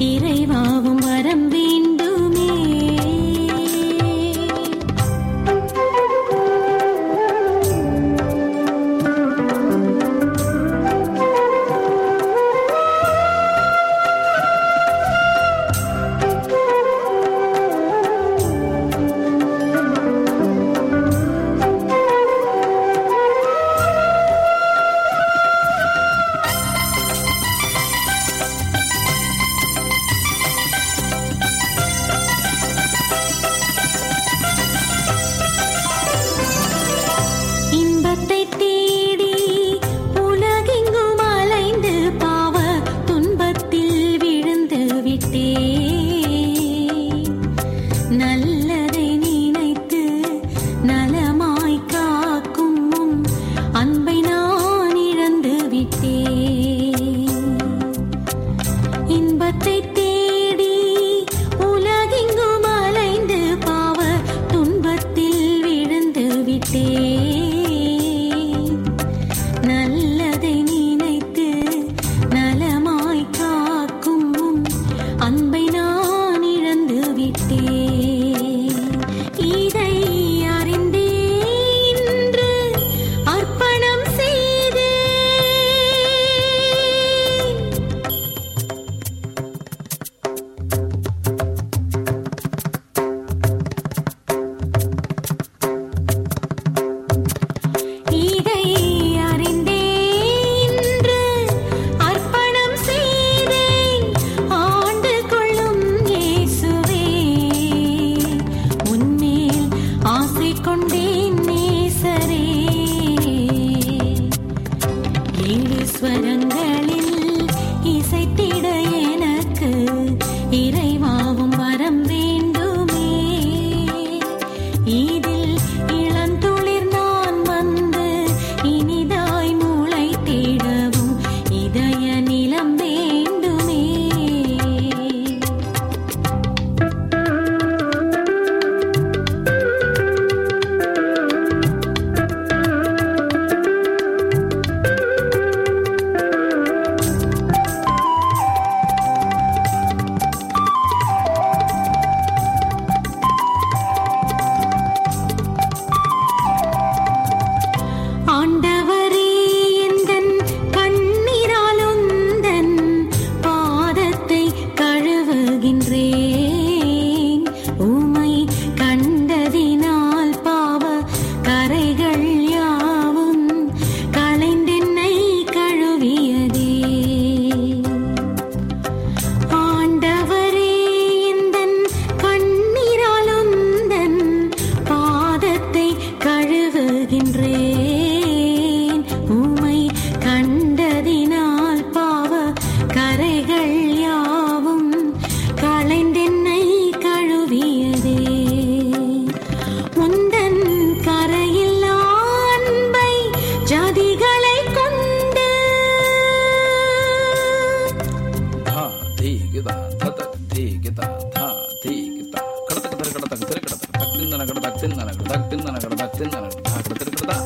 திரை ನನಗಡದಾಗ ತಿಂದ ನನಗಡದಾಗ ತಿಂದ ನನಗಡದಾಗ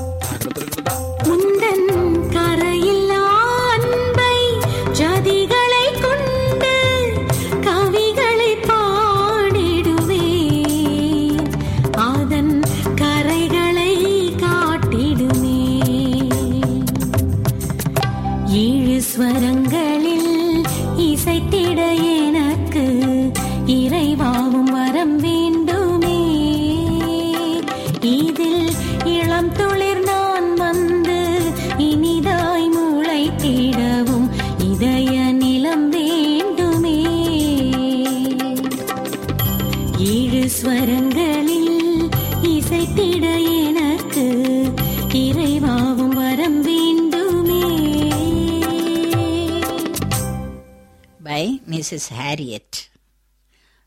மிஸ்ஸஸ் ஹாரியட்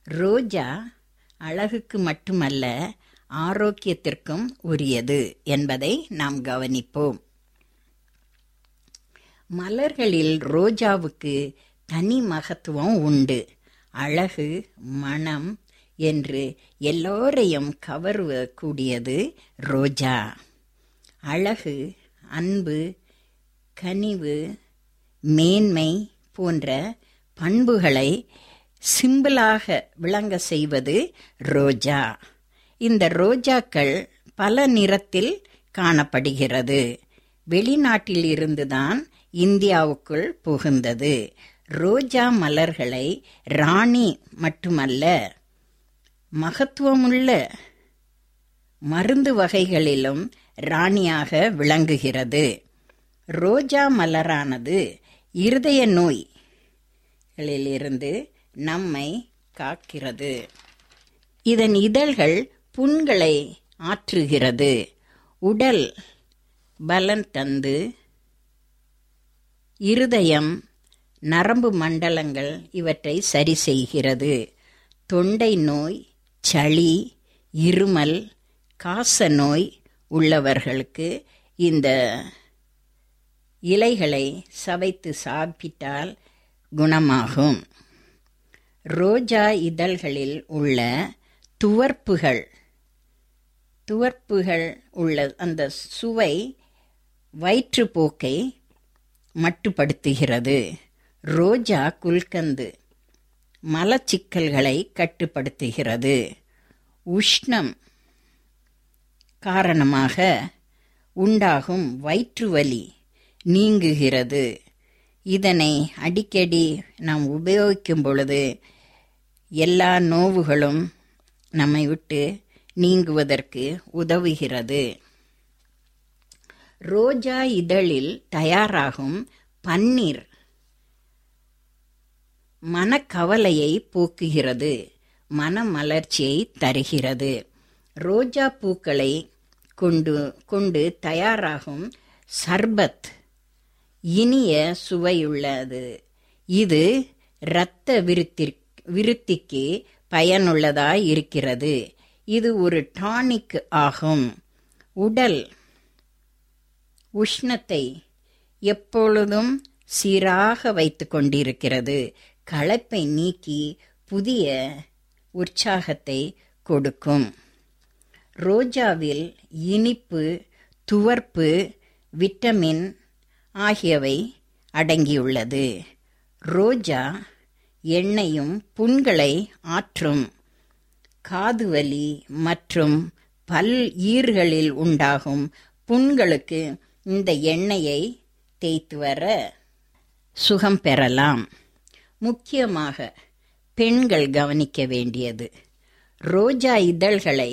ரோஜா அழகுக்கு மட்டுமல்ல ஆரோக்கியத்திற்கும் உரியது என்பதை நாம் கவனிப்போம். மலர்களில் ரோஜாவுக்கு தனி மகத்துவம் உண்டு. அழகு மனம் என்று எல்லோரையும் கவரக்கூடியது ரோஜா. அழகு அன்பு கனிவு மேன்மை போன்ற பண்புகளை சிம்பிளாக விளங்க செய்வது ரோஜா. இந்த ரோஜாக்கள் பல நிறத்தில் காணப்படுகிறது. வெளிநாட்டில் இருந்துதான் இந்தியாவுக்குள் புகுந்தது. ரோஜா மலர்களை ராணி மட்டுமல்ல மகத்துவமுள்ள மருந்து வகைகளிலும் ராணியாக விளங்குகிறது. ரோஜா மலரானது இருதய நோய் நோய்களிலிருந்து நம்மை காக்கிறது. இதன் இதழ்கள் புண்களை ஆற்றுகிறது. உடல் பலன் தந்து இருதயம் நரம்பு மண்டலங்கள் இவற்றை சரி செய்கிறது. தொண்டை நோய் சளி இருமல் காச நோய் உள்ளவர்களுக்கு இந்த இலைகளை சவைத்து சாப்பிட்டால் குணமாகும். ரோஜா இதழ்களில் உள்ள துவர்ப்புகள் துவர்ப்புகள் உள்ள அந்த சுவை வயிற்றுப்போக்கை மட்டுப்படுத்துகிறது. ரோஜா குல்கந்து மலச்சிக்கல்களை கட்டுப்படுத்துகிறது. உஷ்ணம் காரணமாக உண்டாகும் வயிற்றுவலி நீங்குகிறது. இதனை அடிக்கடி நாம் உபயோகிக்கும் பொழுது எல்லா நோவுகளும் நம்மை விட்டு நீங்குவதற்கு உதவுகிறது. ரோஜா இதழில் தயாராகும் பன்னீர் மனக்கவலையை போக்குகிறது மனமலர்ச்சியை தருகிறது. ரோஜா பூக்களை கொண்டு கொண்டு தயாராகும் சர்பத் இனிய சுவையுள்ளது இது இரத்த விருத்திற்கு விருத்திக்கு பயனுள்ளதாய் இருக்கிறது. இது ஒரு டானிக் ஆகும். உடல் உஷ்ணத்தை எப்பொழுதும் சீராக வைத்து கொண்டிருக்கிறது. களைப்பை நீக்கி புதிய உற்சாகத்தை கொடுக்கும். ரோஜாவில் இனிப்பு துவர்ப்பு விட்டமின் ஆகியவை அடங்கியுள்ளது. ரோஜா எண்ணெயும் புண்களை ஆற்றும் காதுவலி மற்றும் பல் ஈர்களில் உண்டாகும் புண்களுக்கு இந்த எண்ணெயை தேய்த்து வர சுகம் பெறலாம். முக்கியமாக பெண்கள் கவனிக்க வேண்டியது. ரோஜா இதழ்களை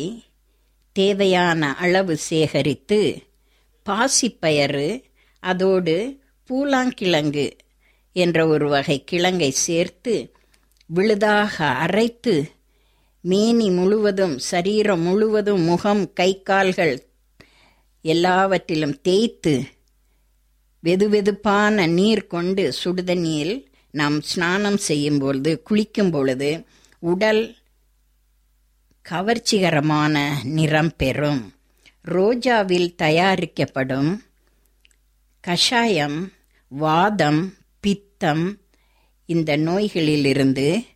தேவையான அளவு சேகரித்து பாசிப்பயறு அதோடு பூலாங்கிழங்கு என்ற ஒரு வகை கிழங்கை சேர்த்து விழுதாக அரைத்து மேனி முழுவதும் சரீரம் முழுவதும் முகம் கை கால்கள் எல்லாவற்றிலும் தேய்த்து வெதுவெதுப்பான நீர் கொண்டு சுடுதண்ணியில் நாம் ஸ்நானம் செய்யும் பொழுது குளிக்கும் பொழுது உடல் கவர்ச்சிகரமான நிறம் பெறும். ரோஜாவில் தயாரிக்கப்படும் கஷாயம் வாதம் பித்தம் இந்த நோய்களிலிருந்து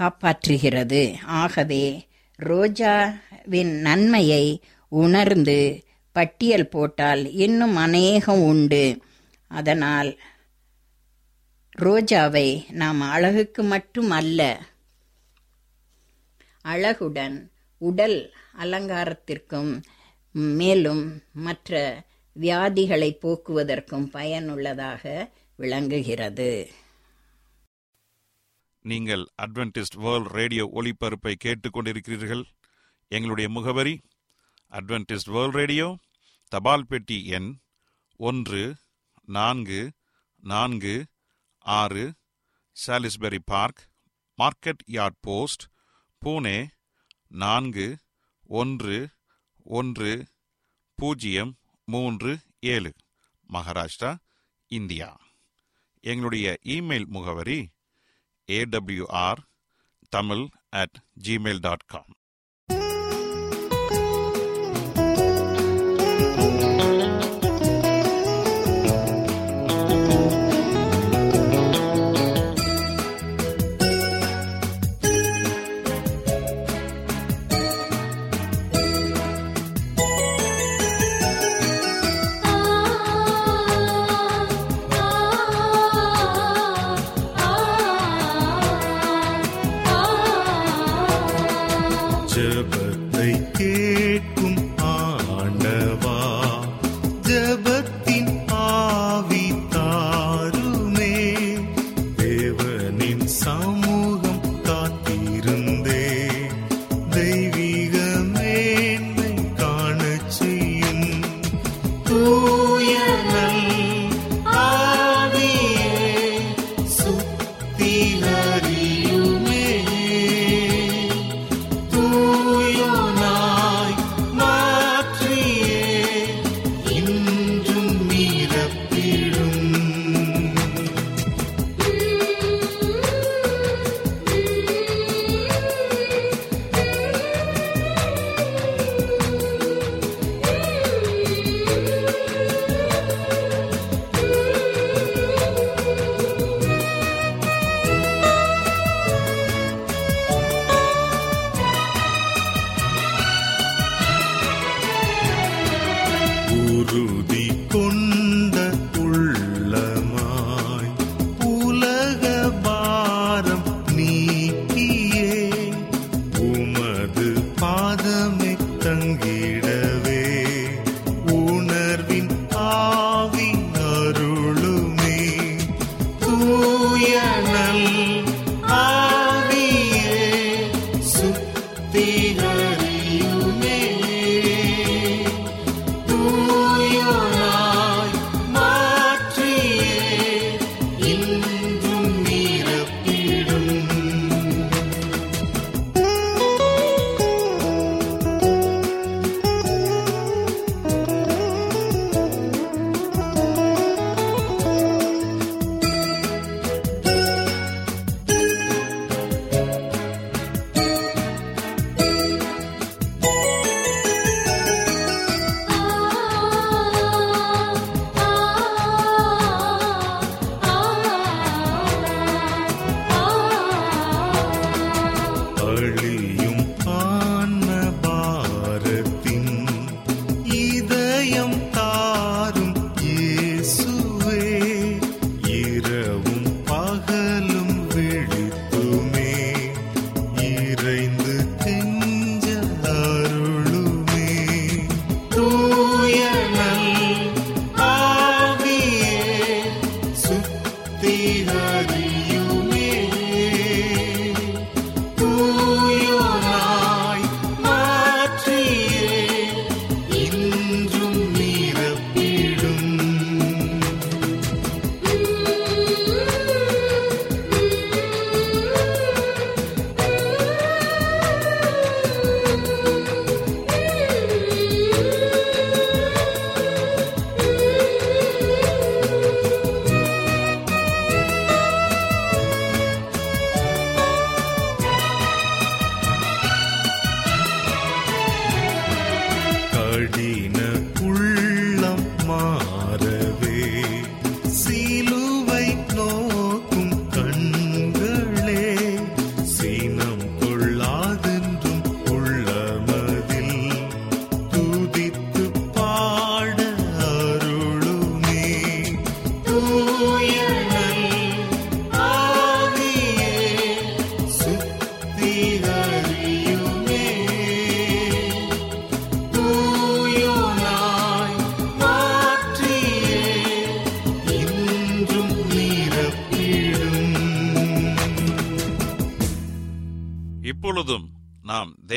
காப்பாற்றுகிறது. ஆகவே ரோஜாவின் நன்மையை உணர்ந்து பட்டியல் போட்டால் இன்னும் அநேகம் உண்டு. அதனால் ரோஜாவை நாம் அழகுக்கு மட்டும் அல்ல அழகுடன் உடல் அலங்காரத்திற்கும் மேலும் மற்ற வியாதிகளை போக்குவதற்கும் பயனுள்ளதாக விளங்குகிறது. நீங்கள் அட்வென்டிஸ்ட் வேர்ல்ட் ரேடியோ ஒளிபரப்பை கேட்டுக்கொண்டிருக்கிறீர்கள் எங்களுடைய முகவரி அட்வென்டிஸ்ட் வேர்ல்ட் ரேடியோ தபால் பெட்டி எண் ஒன்று நான்கு நான்கு ஆறு Salisbury Park market yard post Pune நான்கு ஒன்று ஒன்று பூஜ்ஜியம் மூன்று ஏழு. மகாராஷ்டிரா இந்தியா. எங்களுடைய இமெயில் முகவரி AWR Tamil at Gmail dot com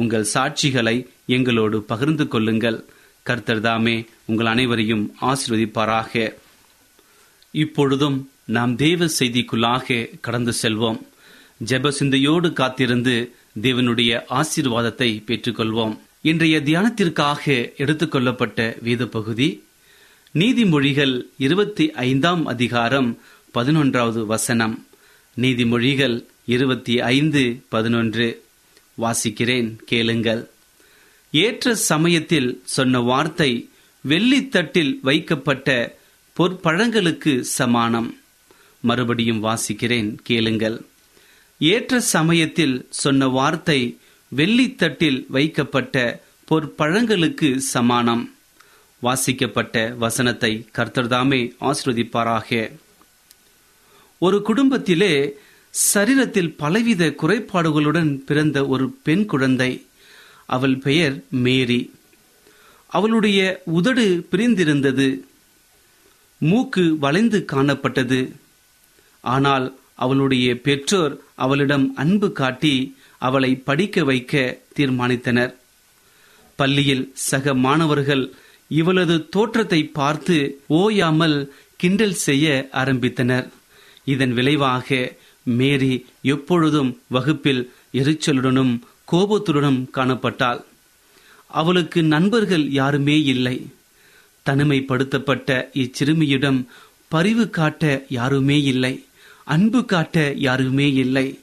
உங்கள் சாட்சிகளை எங்களோடு பகிர்ந்து கொள்ளுங்கள். கர்த்தர் தாமே உங்கள் அனைவரையும் ஆசிர்வதிப்பாராக. இப்பொழுதும் நாம் தேவ செய்திக்குள்ளாக கடந்து செல்வோம். ஜெப சிந்தையோடு காத்திருந்து தேவனுடைய ஆசீர்வாதத்தை பெற்றுக்கொள்வோம். இன்றைய தியானத்திற்காக எடுத்துக்கொள்ளப்பட்ட வேத பகுதி நீதிமொழிகள் இருபத்தி ஐந்தாம் அதிகாரம் பதினொன்றாவது வசனம். நீதிமொழிகள் இருபத்தி ஐந்து பதினொன்று. வாசிக்கிறேன் கேளுங்கள். ஏற்ற சமயத்தில் சொன்ன வார்த்தை வெள்ளித்தட்டில் வைக்கப்பட்ட பொற்பழங்களுக்கு சமானம். மறுபடியும் வாசிக்கிறேன் கேளுங்கள். ஏற்ற சமயத்தில் சொன்ன வார்த்தை வெள்ளித்தட்டில் வைக்கப்பட்ட பொற்பழங்களுக்கு சமானம். வாசிக்கப்பட்ட வசனத்தை கர்த்தர்தாமே ஆஸ்ரதிப்பாராக ஒரு குடும்பத்திலே சரீரத்தில் பலவித குறைபாடுகளுடன் பிறந்த ஒரு பெண் குழந்தை. அவள் பெயர் மேரி. அவளுடைய உதடு பிரிந்திருந்தது. மூக்கு வளைந்து காணப்பட்டது. ஆனால் அவளுடைய பெற்றோர் அவளிடம் அன்பு காட்டி அவளை படிக்க வைக்க தீர்மானித்தனர். பள்ளியில் சக மாணவர்கள் இவளது தோற்றத்தை பார்த்து ஓயாமல் கிண்டல் செய்ய ஆரம்பித்தனர். இதன் விளைவாக மேரி எப்பொழுதும் வகுப்பில் எரிச்சலுடனும் கோபத்துடனும் காணப்பட்டாள். அவளுக்கு நண்பர்கள் யாருமே இல்லை. தனிமைப்படுத்தப்பட்ட இச்சிறுமியிடம் பரிவு காட்ட யாருமே இல்லை. அன்பு காட்ட யாருமே இல்லை.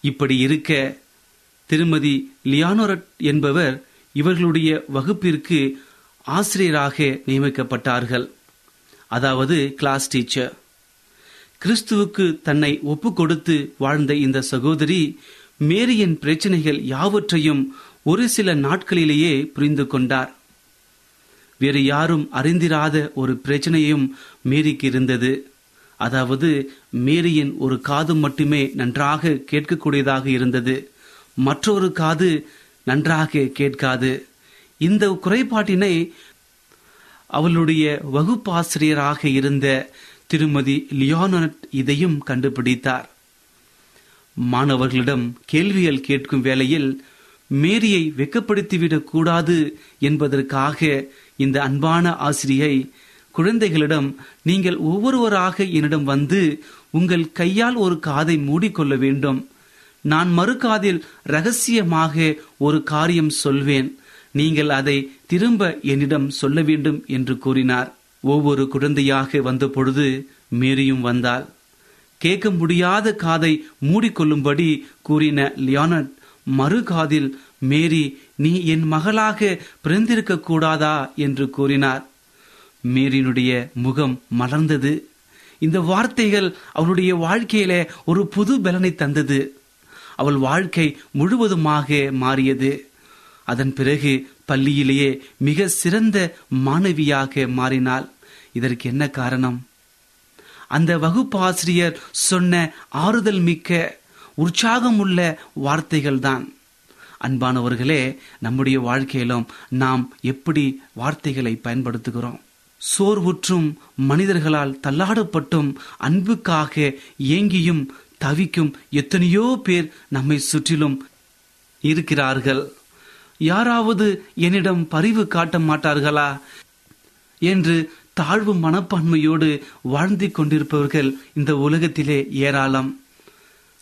இப்படி இருக்க திருமதி லியானோரட் என்பவர் இவர்களுடைய வகுப்பிற்கு ஆசிரியராக நியமிக்கப்பட்டார்கள். அதாவது கிளாஸ் டீச்சர் கிறிஸ்துவுக்கு தன்னை ஒப்பு கொடுத்து வாழ்ந்த இந்த சகோதரி மேரியின் பிரச்சனைகள் யாவற்றையும் ஒரு சில நாட்களிலேயே புரிந்து கொண்டார். வேறு யாரும் அறிந்திராத ஒரு பிரச்சனையும் மேரிக்கு இருந்தது. அதாவது மேரியின் ஒரு காது மட்டுமே நன்றாக கேட்கக்கூடியதாக இருந்தது. மற்றொரு காது நன்றாக கேட்காது. இந்த குறைபாட்டினை அவளுடைய வகுப்பாசிரியராக இருந்த திருமதி லியோனட் இதையும் கண்டுபிடித்தார். மாணவர்களிடம் கேள்விகள் கேட்கும் வேளையில் மேரியை வெக்கப்படுத்திவிடக் கூடாது என்பதற்காக இந்த அன்பான ஆசிரியை குழந்தைகளிடம் நீங்கள் ஒவ்வொருவராக என்னிடம் வந்து உங்கள் கையால் ஒரு காதை மூடிக்கொள்ள வேண்டும். நான் மறுகாதில் ரகசியமாக ஒரு காரியம் சொல்வேன். நீங்கள் அதை திரும்ப என்னிடம் சொல்ல வேண்டும் என்று கூறினார். ஒவ்வொரு குழந்தையாக வந்த பொழுது மேரியும் வந்தாள். கேட்க முடியாத காதை மூடிக்கொள்ளும்படி கூறின லியானட் மறுகாதில் மேரி நீ என் மகளாக பிறந்திருக்க கூடாதா? என்று கூறினார். மேரினுடைய முகம் மலர்ந்தது. இந்த வார்த்தைகள் அவளுடைய வாழ்க்கையில ஒரு புது பலனை தந்தது. அவள் வாழ்க்கை முழுவதுமாக மாறியது. அதன் பிறகு பள்ளியிலேயே மிக சிறந்த மாணவியாக மாறினாள். இதற்கு என்ன காரணம்? அந்த வகுப்பாசிரியர் சொன்ன ஆறுதல் மிக்க உற்சாகம் உள்ள வார்த்தைகள் தான். அன்பானவர்களே நம்முடைய வாழ்க்கையிலும் நாம் எப்படி வார்த்தைகளை பயன்படுத்துகிறோம்? சோர்வுற்றும் மனிதர்களால் தள்ளாடப்பட்டும் அன்புக்காக ஏங்கியும் தவிக்கும் எத்தனையோ பேர் நம்மை சுற்றிலும் இருக்கிறார்கள். யாராவது என்னிடம் பரிவு காட்ட மாட்டார்களா? என்று தாழ்வு மனப்பான்மையோடு வாழ்ந்து கொண்டிருப்பவர்கள் இந்த உலகத்திலே ஏராளம்.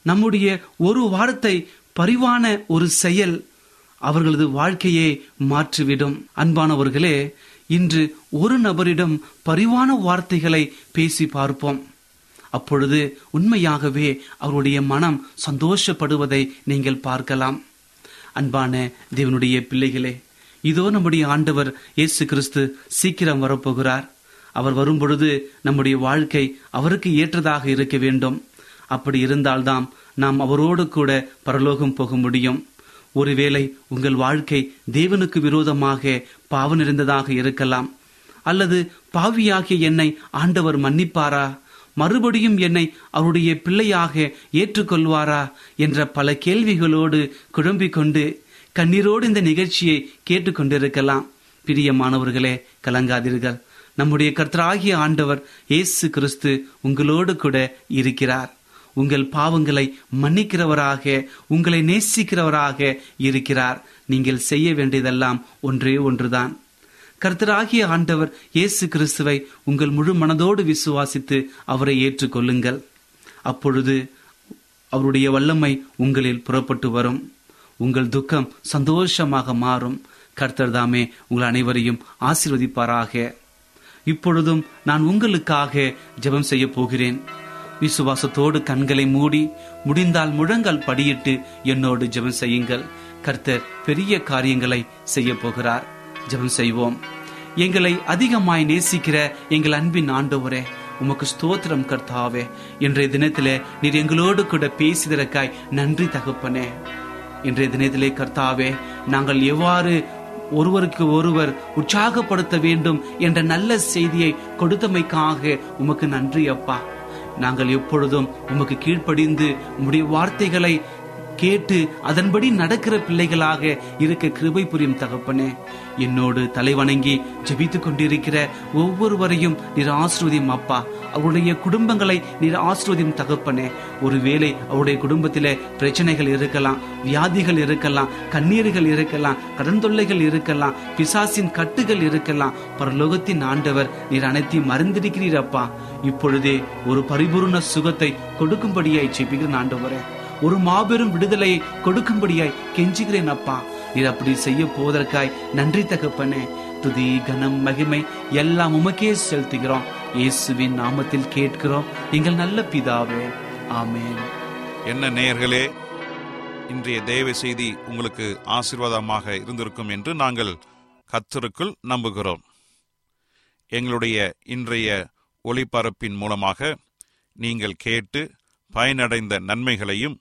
நம்முடைய ஒரு வார்த்தை பரிவான ஒரு செயல் அவர்களது வாழ்க்கையை மாற்றிவிடும். அன்பானவர்களே இன்று ஒரு நபரிடம் பரிவான வார்த்தைகளை பேசி பார்ப்போம். அப்பொழுது உண்மையாகவே அவருடைய மனம் சந்தோஷப்படுவதை நீங்கள் பார்க்கலாம். அன்பான தேவனுடைய பிள்ளைகளே இதோ நம்முடைய ஆண்டவர் இயேசு கிறிஸ்து சீக்கிரம் வரப்போகிறார். அவர் வரும்பொழுது நம்முடைய வாழ்க்கை அவருக்கு ஏற்றதாக இருக்க வேண்டும். அப்படி இருந்தால்தான் நாம் அவரோடு கூட பரலோகம் போக முடியும். ஒருவேளை உங்கள் வாழ்க்கை தேவனுக்கு விரோதமாக பாவ நிறைந்ததாக இருக்கலாம். அல்லது பாவியாகிய என்னை ஆண்டவர் மன்னிப்பாரா? மறுபடியும் என்னை அவருடைய பிள்ளையாக ஏற்றுக்கொள்வாரா? என்ற பல கேள்விகளோடு குழம்பிக் கொண்டு கண்ணீரோடு இந்த நிகழ்ச்சியை கேட்டுக்கொண்டிருக்கலாம். பிரியமானவர்களே கலங்காதீர்கள். நம்முடைய கர்த்தராகிய ஆண்டவர் இயேசு கிறிஸ்து உங்களோடு கூட இருக்கிறார். உங்கள் பாவங்களை மன்னிக்கிறவராக உங்களை நேசிக்கிறவராக இருக்கிறார். நீங்கள் செய்ய வேண்டியதெல்லாம் ஒன்றே ஒன்றுதான். கர்த்தராகிய ஆண்டவர் இயேசு கிறிஸ்துவை உங்கள் முழு மனதோடு விசுவாசித்து அவரை ஏற்றுக்கொள்ளுங்கள். அப்பொழுது அவருடைய வல்லமை உங்களில் புறப்பட்டு வரும். உங்கள் துக்கம் சந்தோஷமாக மாறும். கர்த்தர் தாமே உங்கள் அனைவரையும் ஆசீர்வதிப்பாராக. இப்பொழுதும் நான் உங்களுக்காக ஜெபம் செய்ய போகிறேன். விசுவாசத்தோடு கண்களை மூடி முடிந்தால் முழங்கால் படியிட்டு என்னோடு ஜெபம் செய்யுங்கள். கர்த்தர் பெரிய காரியங்களை செய்ய போகிறார். ஜெபம் செய்வோம். எங்களை அதிகமாய் நேசிக்கிற எங்கள் அன்பின் ஆண்டவரே உமக்கு ஸ்தோத்திரம் கர்த்தாவே. இன்றைய தினத்திலே நீர் எங்களோடு கூட பேசிதற்காய் நன்றி தகப்பனே. இன்றைய தினத்திலே கர்த்தாவே நாங்கள் எவ்வாறு ஒருவருக்கு ஒருவர் உற்சாகப்படுத்த வேண்டும் என்ற நல்ல செய்தியை கொடுத்தமைக்காக உமக்கு நன்றி அப்பா. நாங்கள் எப்பொழுதும் உமக்கு கீழ்ப்படிந்து உம்முடைய வார்த்தைகளை கேட்டு அதன்படி நடக்கிற பிள்ளைகளாக இருக்க கிருபை புரியும் தகப்பனே. என்னோடு தலைவணங்கி ஜெபித்துக் கொண்டிருக்கிற ஒவ்வொருவரையும் நீர் ஆசிர்வதியும் அப்பா. அவருடைய குடும்பங்களை நீர் ஆசிர்வதியும் தகப்பனே. ஒருவேளை அவருடைய குடும்பத்திலே பிரச்சனைகள் இருக்கலாம் வியாதிகள் இருக்கலாம் கண்ணீர்கள் இருக்கலாம் கடன் தொல்லைகள் இருக்கலாம் பிசாசின் கட்டுகள் இருக்கலாம் பரலோகத்தின் ஆண்டவர் நீர் அனைத்தையும் மறந்திருக்கிறீர் அப்பா. இப்பொழுதே ஒரு பரிபூர்ண சுகத்தை கொடுக்கும்படியாய் ஜெபிக்கிறேன் ஆண்டவரே. ஒரு மாபெரும் விடுதலையை கொடுக்கும்படியாய் கெஞ்சுகிறேன் அப்பா. நீர் அப்படி செய்ய போவதற்காய் நன்றி தகப்பனே. துதி கனம் மகிமை எல்லாம் உமக்கே செலுத்துகிறோம். இயேசுவின் நாமத்தில் கேட்கிறோம். எங்கள் நல்ல பிதாவே. ஆமேன். என்ன நேயர்களே இன்றைய தேவ செய்தி உங்களுக்கு ஆசீர்வாதமாக இருந்திருக்கும் என்று நாங்கள் கத்தருக்குள் நம்புகிறோம். எங்களுடைய இன்றைய ஒளிபரப்பின் மூலமாக நீங்கள் கேட்டு பயனடைந்த நன்மைகளையும்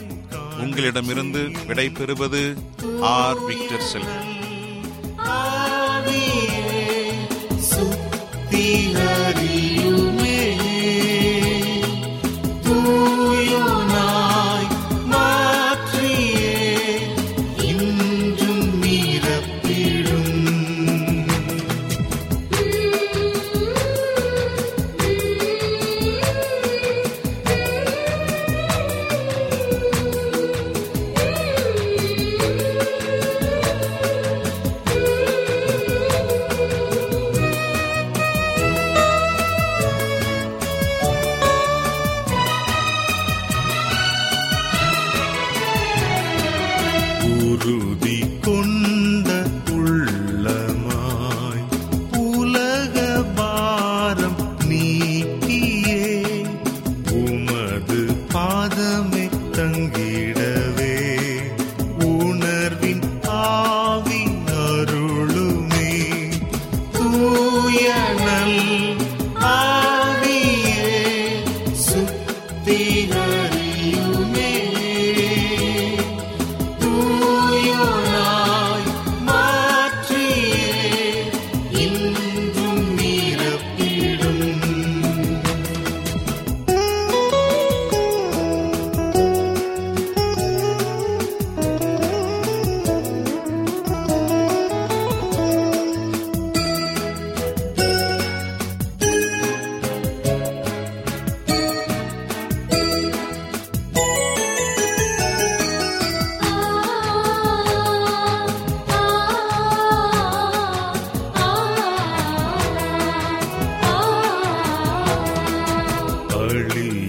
உங்களிடமிருந்து விடை பெறுவது ஆர் விக்டர் செல்வன். 生一。கிளி